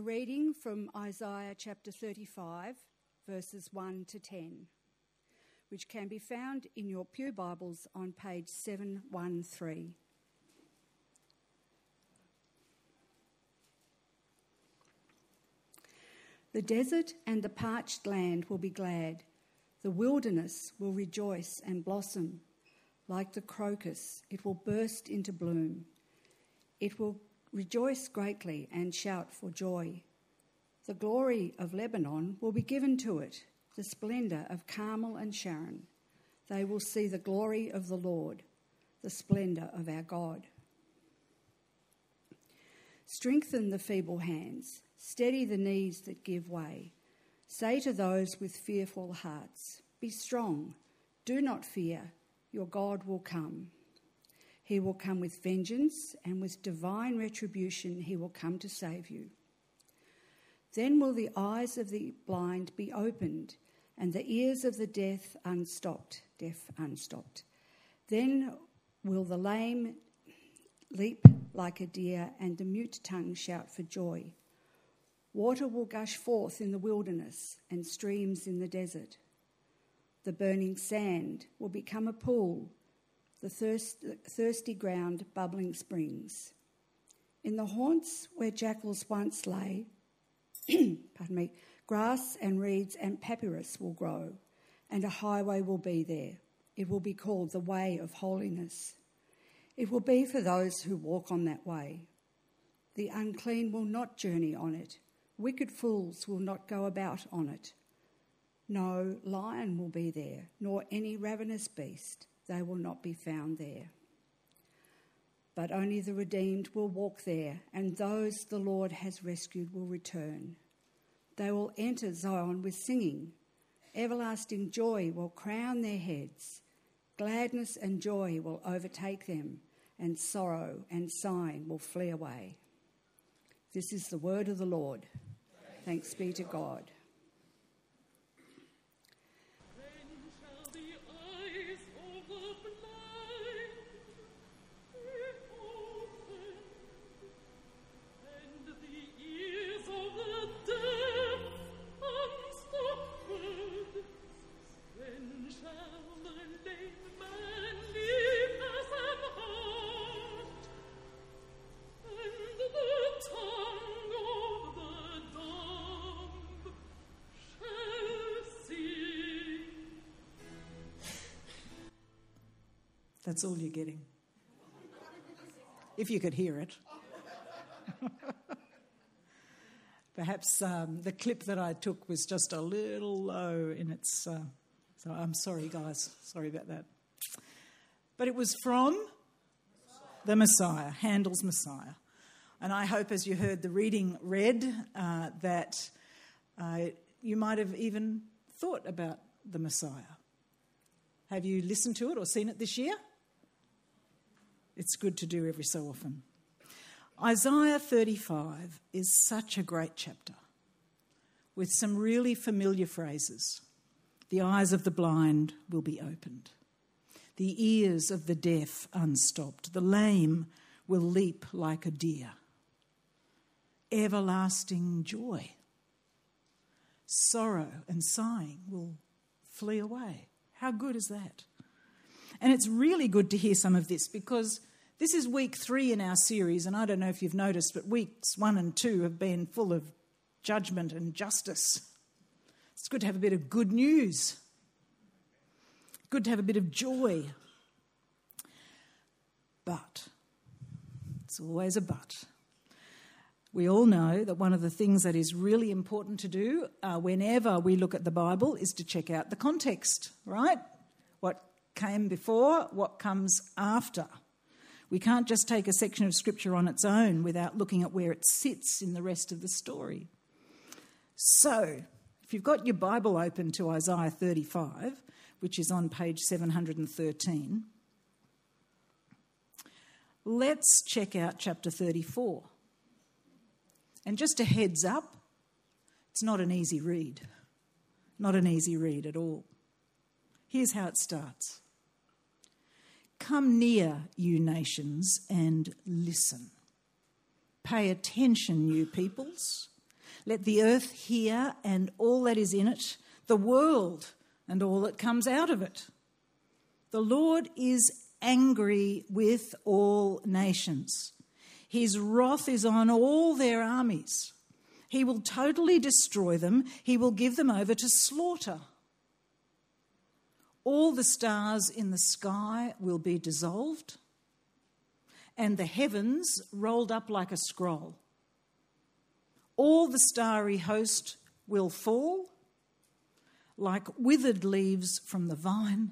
Reading from Isaiah chapter 35, verses 1 to 10, which can be found in your Pew Bibles on page 713. The desert and the parched land will be glad. The wilderness will rejoice and blossom. Like the crocus, it will burst into bloom. It will rejoice greatly and shout for joy. The glory of Lebanon will be given to it, the splendour of Carmel and Sharon. They will see the glory of the Lord, the splendour of our God. Strengthen the feeble hands, steady the knees that give way. Say to those with fearful hearts, Be strong, do not fear, your God will come. He will come with vengeance, and with divine retribution, he will come to save you. Then will the eyes of the blind be opened, and the ears of the deaf unstopped, deaf unstopped. Then will the lame leap like a deer, and the mute tongue shout for joy. Water will gush forth in the wilderness, and streams in the desert. The burning sand will become a pool the thirst, thirsty ground bubbling springs. In the haunts where jackals once lay, pardon me, grass and reeds and papyrus will grow, and a highway will be there. It will be called the way of holiness. It will be for those who walk on that way. The unclean will not journey on it. Wicked fools will not go about on it. No lion will be there, nor any ravenous beast they will not be found there. But only the redeemed will walk there, and those the Lord has rescued will return. They will enter Zion with singing. Everlasting joy will crown their heads. Gladness and joy will overtake them, and sorrow and sighing will flee away. This is the word of the Lord. Thanks be to God. That's all you're getting. If you could hear it. Perhaps um, the clip that I took was just a little low in its. Uh, so I'm sorry, guys. Sorry about that. But it was from the Messiah, Handel's Messiah. And I hope as you heard the reading read uh, that uh, you might have even thought about the Messiah. Have you listened to it or seen it this year? It's good to do every so often. Isaiah 35 is such a great chapter with some really familiar phrases. The eyes of the blind will be opened, the ears of the deaf unstopped, the lame will leap like a deer. Everlasting joy. Sorrow and sighing will flee away. How good is that? And it's really good to hear some of this because this is week three in our series, and I don't know if you've noticed, but weeks one and two have been full of judgment and justice. It's good to have a bit of good news, good to have a bit of joy. But, it's always a but. We all know that one of the things that is really important to do uh, whenever we look at the Bible is to check out the context, right? What came before, what comes after. We can't just take a section of scripture on its own without looking at where it sits in the rest of the story. So, if you've got your Bible open to Isaiah 35, which is on page 713, let's check out chapter 34. And just a heads up, it's not an easy read. Not an easy read at all. Here's how it starts Come near, you nations, and listen. Pay attention, you peoples, Let the earth hear and all that is in it, the world and all that comes out of it. The Lord is angry with all nations. His wrath is on all their armies. He will totally destroy them, he will give them over to slaughter. All the stars in the sky will be dissolved, and the heavens rolled up like a scroll. All the starry host will fall like withered leaves from the vine,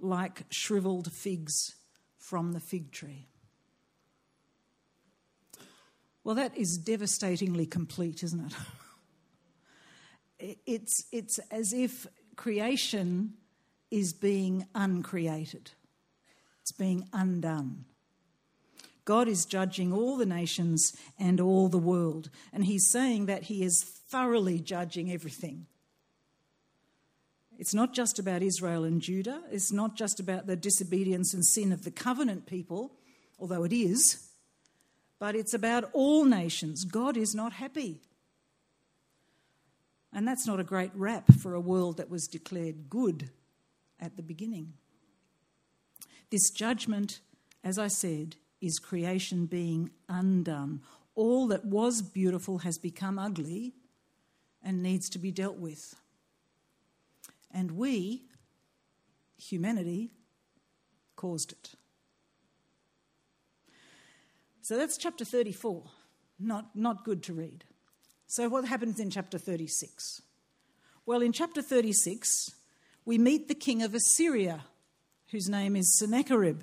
like shriveled figs from the fig tree. Well, that is devastatingly complete, isn't it? It's, it's as if creation is being uncreated, it's being undone. God is judging all the nations and all the world, and He's saying that He is thoroughly judging everything. It's not just about Israel and Judah, it's not just about the disobedience and sin of the covenant people, although it is but it's about all nations. God is not happy. And that's not a great rap for a world that was declared good at the beginning. This judgment, as I said, is creation being undone. All that was beautiful has become ugly and needs to be dealt with. And we, humanity, caused it. So that's chapter 34. Not, not good to read. So, what happens in chapter 36? Well, in chapter 36, we meet the king of Assyria, whose name is Sennacherib.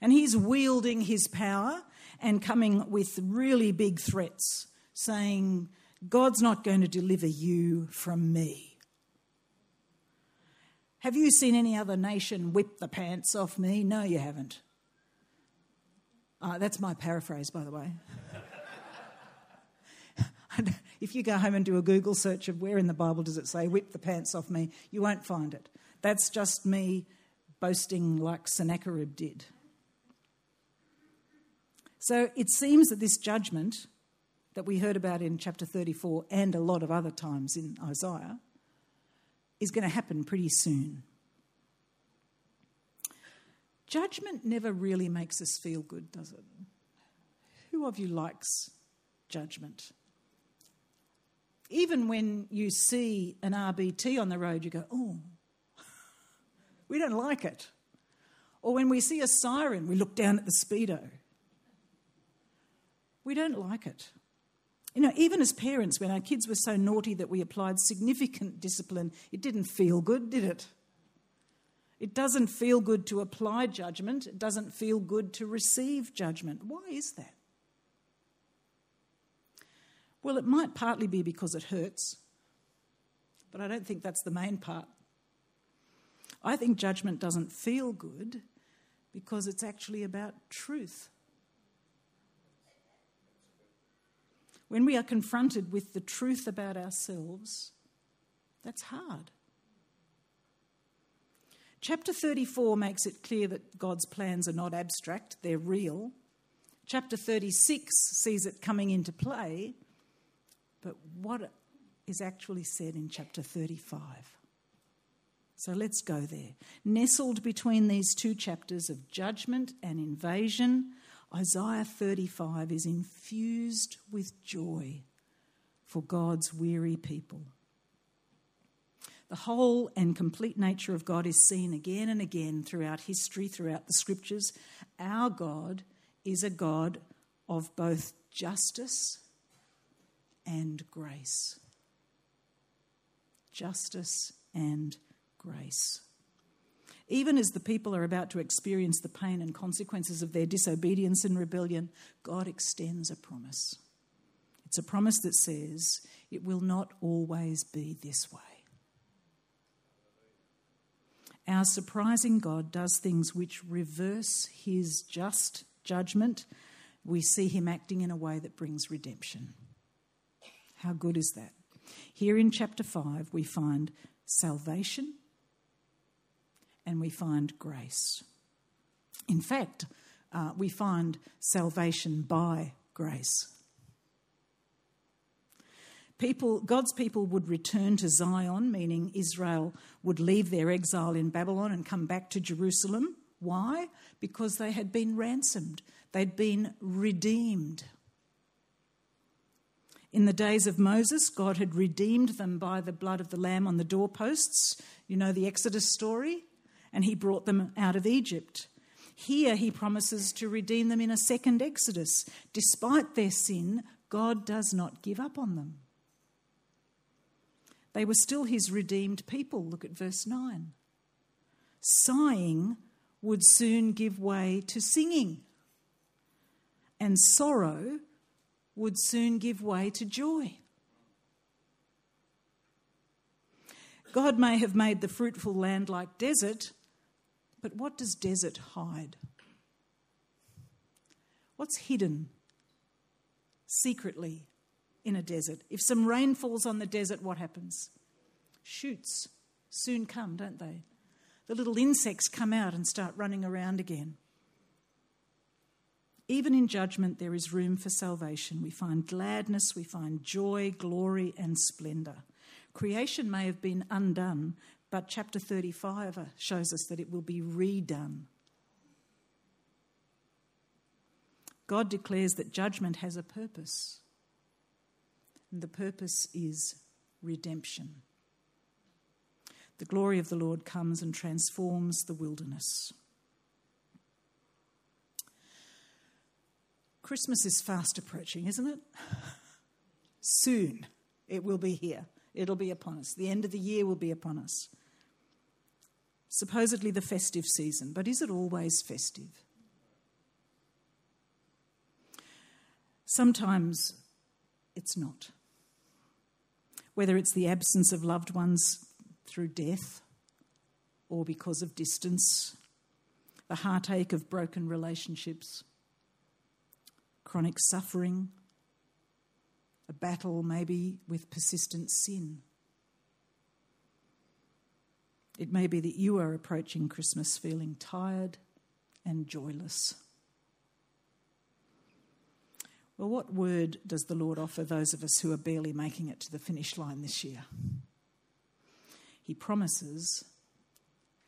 And he's wielding his power and coming with really big threats, saying, God's not going to deliver you from me. Have you seen any other nation whip the pants off me? No, you haven't. Uh, that's my paraphrase, by the way. if you go home and do a Google search of where in the Bible does it say, whip the pants off me, you won't find it. That's just me boasting like Sennacherib did. So it seems that this judgment that we heard about in chapter 34 and a lot of other times in Isaiah is going to happen pretty soon. Judgment never really makes us feel good, does it? Who of you likes judgment? Even when you see an RBT on the road, you go, oh, we don't like it. Or when we see a siren, we look down at the Speedo. We don't like it. You know, even as parents, when our kids were so naughty that we applied significant discipline, it didn't feel good, did it? It doesn't feel good to apply judgment, it doesn't feel good to receive judgment. Why is that? Well, it might partly be because it hurts, but I don't think that's the main part. I think judgment doesn't feel good because it's actually about truth. When we are confronted with the truth about ourselves, that's hard. Chapter 34 makes it clear that God's plans are not abstract, they're real. Chapter 36 sees it coming into play, but what is actually said in chapter 35? So let's go there. Nestled between these two chapters of judgment and invasion, Isaiah 35 is infused with joy for God's weary people. The whole and complete nature of God is seen again and again throughout history, throughout the scriptures. Our God is a God of both justice and grace. Justice and grace. Even as the people are about to experience the pain and consequences of their disobedience and rebellion, God extends a promise. It's a promise that says, It will not always be this way. Our surprising God does things which reverse his just judgment. We see him acting in a way that brings redemption. How good is that? Here in chapter 5, we find salvation and we find grace. In fact, uh, we find salvation by grace. People, God's people would return to Zion, meaning Israel would leave their exile in Babylon and come back to Jerusalem. Why? Because they had been ransomed, they'd been redeemed. In the days of Moses, God had redeemed them by the blood of the Lamb on the doorposts. You know the Exodus story? And he brought them out of Egypt. Here he promises to redeem them in a second Exodus. Despite their sin, God does not give up on them. They were still his redeemed people. Look at verse 9. Sighing would soon give way to singing, and sorrow would soon give way to joy. God may have made the fruitful land like desert, but what does desert hide? What's hidden secretly in a desert? If some rain falls on the desert, what happens? Shoots soon come, don't they? The little insects come out and start running around again. Even in judgment, there is room for salvation. We find gladness, we find joy, glory, and splendour. Creation may have been undone, but chapter 35 shows us that it will be redone. God declares that judgment has a purpose, and the purpose is redemption. The glory of the Lord comes and transforms the wilderness. Christmas is fast approaching, isn't it? Soon it will be here. It'll be upon us. The end of the year will be upon us. Supposedly the festive season, but is it always festive? Sometimes it's not. Whether it's the absence of loved ones through death or because of distance, the heartache of broken relationships chronic suffering, a battle maybe with persistent sin. It may be that you are approaching Christmas feeling tired and joyless. Well, what word does the Lord offer those of us who are barely making it to the finish line this year? He promises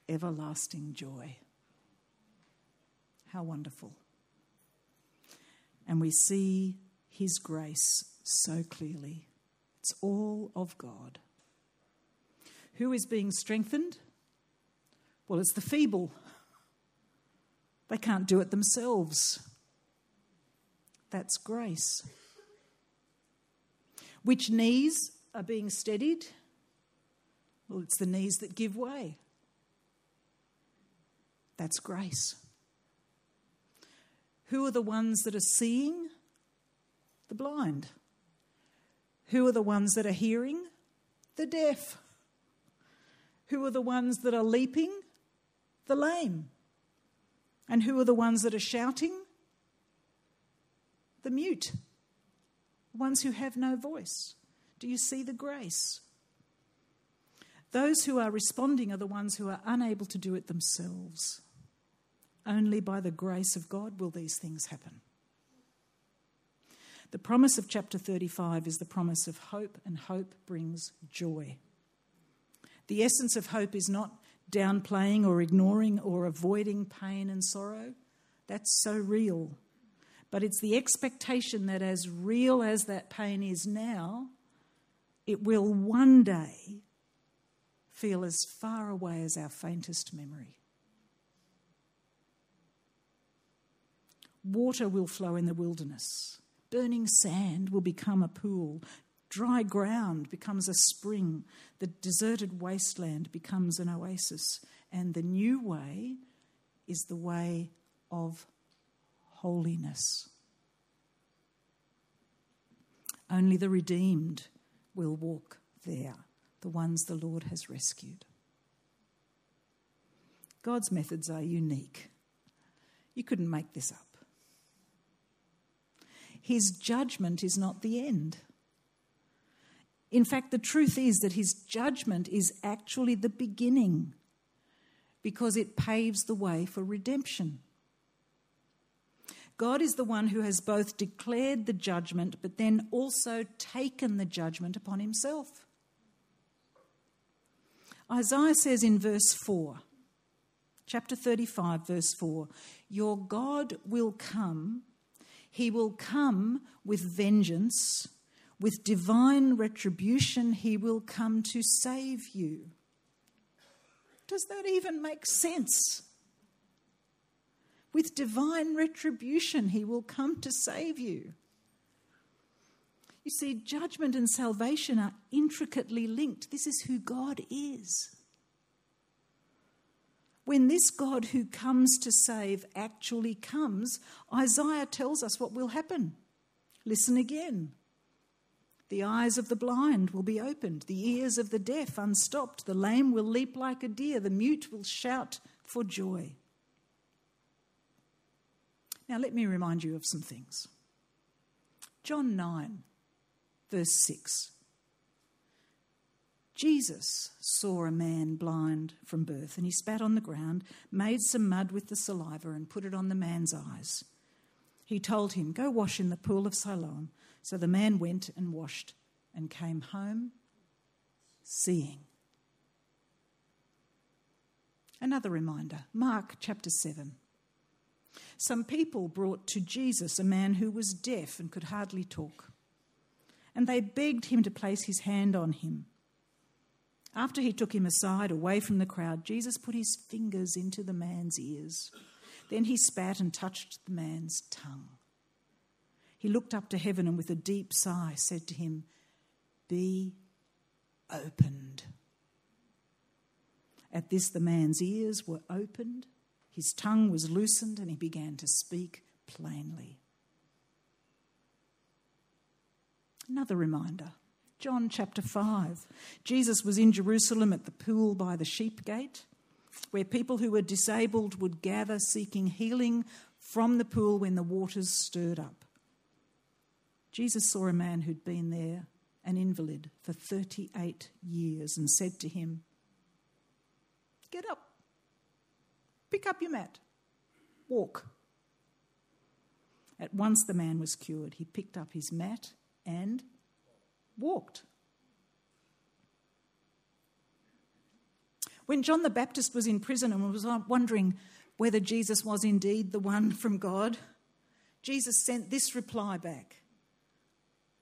everlasting joy. How wonderful and we see His grace so clearly. It's all of God. Who is being strengthened? Well, it's the feeble. They can't do it themselves. That's grace. Which knees are being steadied? Well, it's the knees that give way. That's grace. Who are the ones that are seeing? The blind. Who are the ones that are hearing? The deaf. Who are the ones that are leaping? The lame. And who are the ones that are shouting? The mute. The ones who have no voice. Do you see the grace? Those who are responding are the ones who are unable to do it themselves. Only by the grace of God will these things happen. The promise of chapter 35 is the promise of hope, and hope brings joy. The essence of hope is not downplaying or ignoring or avoiding pain and sorrow. That's so real. But it's the expectation that, as real as that pain is now, it will one day feel as far away as our faintest memory. Water will flow in the wilderness. Burning sand will become a pool. Dry ground becomes a spring. The deserted wasteland becomes an oasis. And the new way is the way of holiness. Only the redeemed will walk there, the ones the Lord has rescued. God's methods are unique. You couldn't make this up. His judgment is not the end. In fact, the truth is that his judgment is actually the beginning because it paves the way for redemption. God is the one who has both declared the judgment but then also taken the judgment upon himself. Isaiah says in verse 4, chapter 35, verse 4, Your God will come, he will come with vengeance, with divine retribution, he will come to save you. Does that even make sense? With divine retribution, he will come to save you. You see, judgment and salvation are intricately linked. This is who God is. When this God who comes to save actually comes, Isaiah tells us what will happen. Listen again. The eyes of the blind will be opened, the ears of the deaf unstopped, the lame will leap like a deer, the mute will shout for joy. Now, let me remind you of some things. John 9, verse 6. Jesus saw a man blind from birth, and he spat on the ground, made some mud with the saliva, and put it on the man's eyes. He told him, Go wash in the pool of Siloam. So the man went and washed and came home seeing. Another reminder Mark chapter 7. Some people brought to Jesus a man who was deaf and could hardly talk, and they begged him to place his hand on him. After he took him aside, away from the crowd, Jesus put his fingers into the man's ears. Then he spat and touched the man's tongue. He looked up to heaven and with a deep sigh said to him, Be opened. At this, the man's ears were opened, his tongue was loosened, and he began to speak plainly. Another reminder John chapter 5. Jesus was in Jerusalem at the pool by the sheep gate, where people who were disabled would gather seeking healing from the pool when the waters stirred up. Jesus saw a man who'd been there, an invalid, for 38 years, and said to him, Get up, pick up your mat, walk. At once the man was cured. He picked up his mat and walked. When John the Baptist was in prison and was wondering whether Jesus was indeed the one from God, Jesus sent this reply back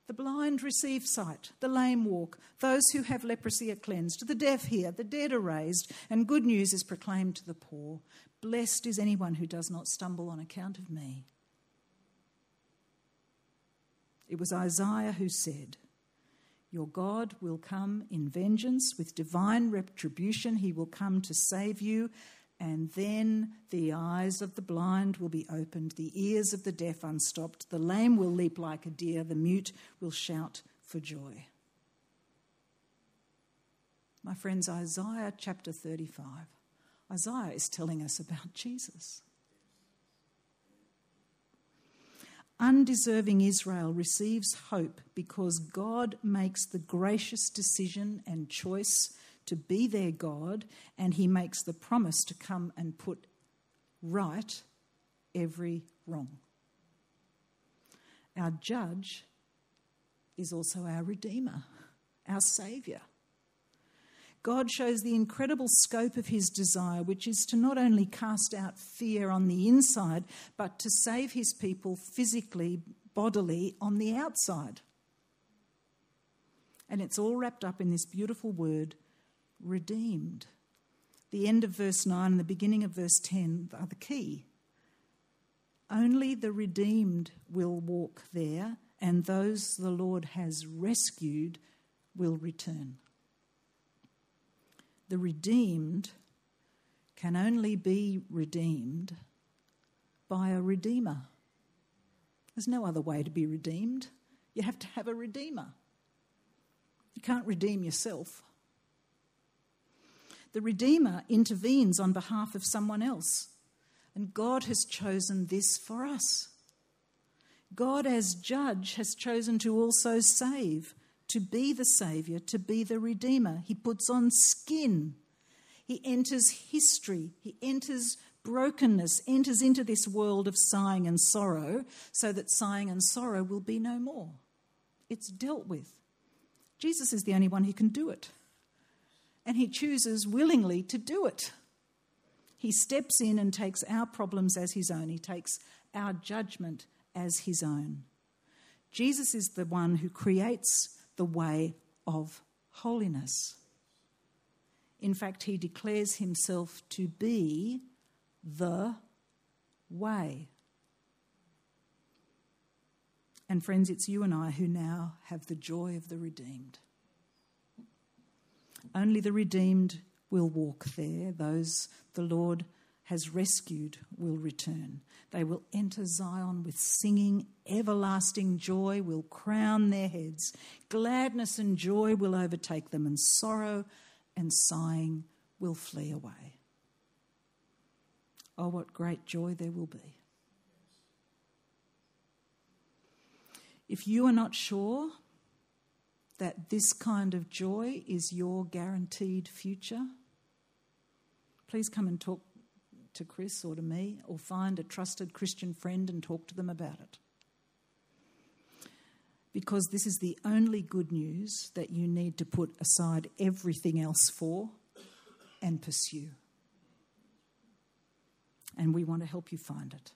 The blind receive sight, the lame walk, those who have leprosy are cleansed, the deaf hear, the dead are raised, and good news is proclaimed to the poor. Blessed is anyone who does not stumble on account of me. It was Isaiah who said, your God will come in vengeance with divine retribution. He will come to save you. And then the eyes of the blind will be opened, the ears of the deaf unstopped, the lame will leap like a deer, the mute will shout for joy. My friends, Isaiah chapter 35. Isaiah is telling us about Jesus. Undeserving Israel receives hope because God makes the gracious decision and choice to be their God, and He makes the promise to come and put right every wrong. Our judge is also our Redeemer, our Saviour. God shows the incredible scope of his desire, which is to not only cast out fear on the inside, but to save his people physically, bodily, on the outside. And it's all wrapped up in this beautiful word, redeemed. The end of verse 9 and the beginning of verse 10 are the key. Only the redeemed will walk there, and those the Lord has rescued will return the redeemed can only be redeemed by a redeemer. There's no other way to be redeemed. You have to have a redeemer. You can't redeem yourself. The redeemer intervenes on behalf of someone else, and God has chosen this for us. God, as judge, has chosen to also save to be the Saviour, to be the Redeemer. He puts on skin. He enters history. He enters brokenness enters into this world of sighing and sorrow so that sighing and sorrow will be no more. It's dealt with. Jesus is the only one who can do it. And he chooses willingly to do it. He steps in and takes our problems as his own, he takes our judgment as his own. Jesus is the one who creates the way of holiness. In fact, he declares himself to be the way. And friends, it's you and I who now have the joy of the redeemed. Only the redeemed will walk there, those the Lord has rescued will return. They will enter Zion with singing, everlasting joy will crown their heads. Gladness and joy will overtake them, and sorrow and sighing will flee away. Oh, what great joy there will be. If you are not sure that this kind of joy is your guaranteed future, please come and talk to Chris or to me, or find a trusted Christian friend and talk to them about it. Because this is the only good news that you need to put aside everything else for and pursue. And we want to help you find it.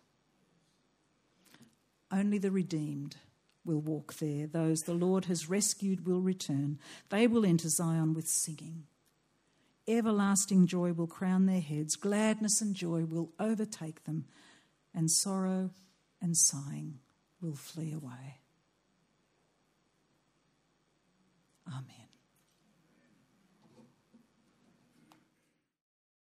Only the redeemed will walk there. Those the Lord has rescued will return. They will enter Zion with singing. Everlasting joy will crown their heads, gladness and joy will overtake them, and sorrow and sighing will flee away. Amen.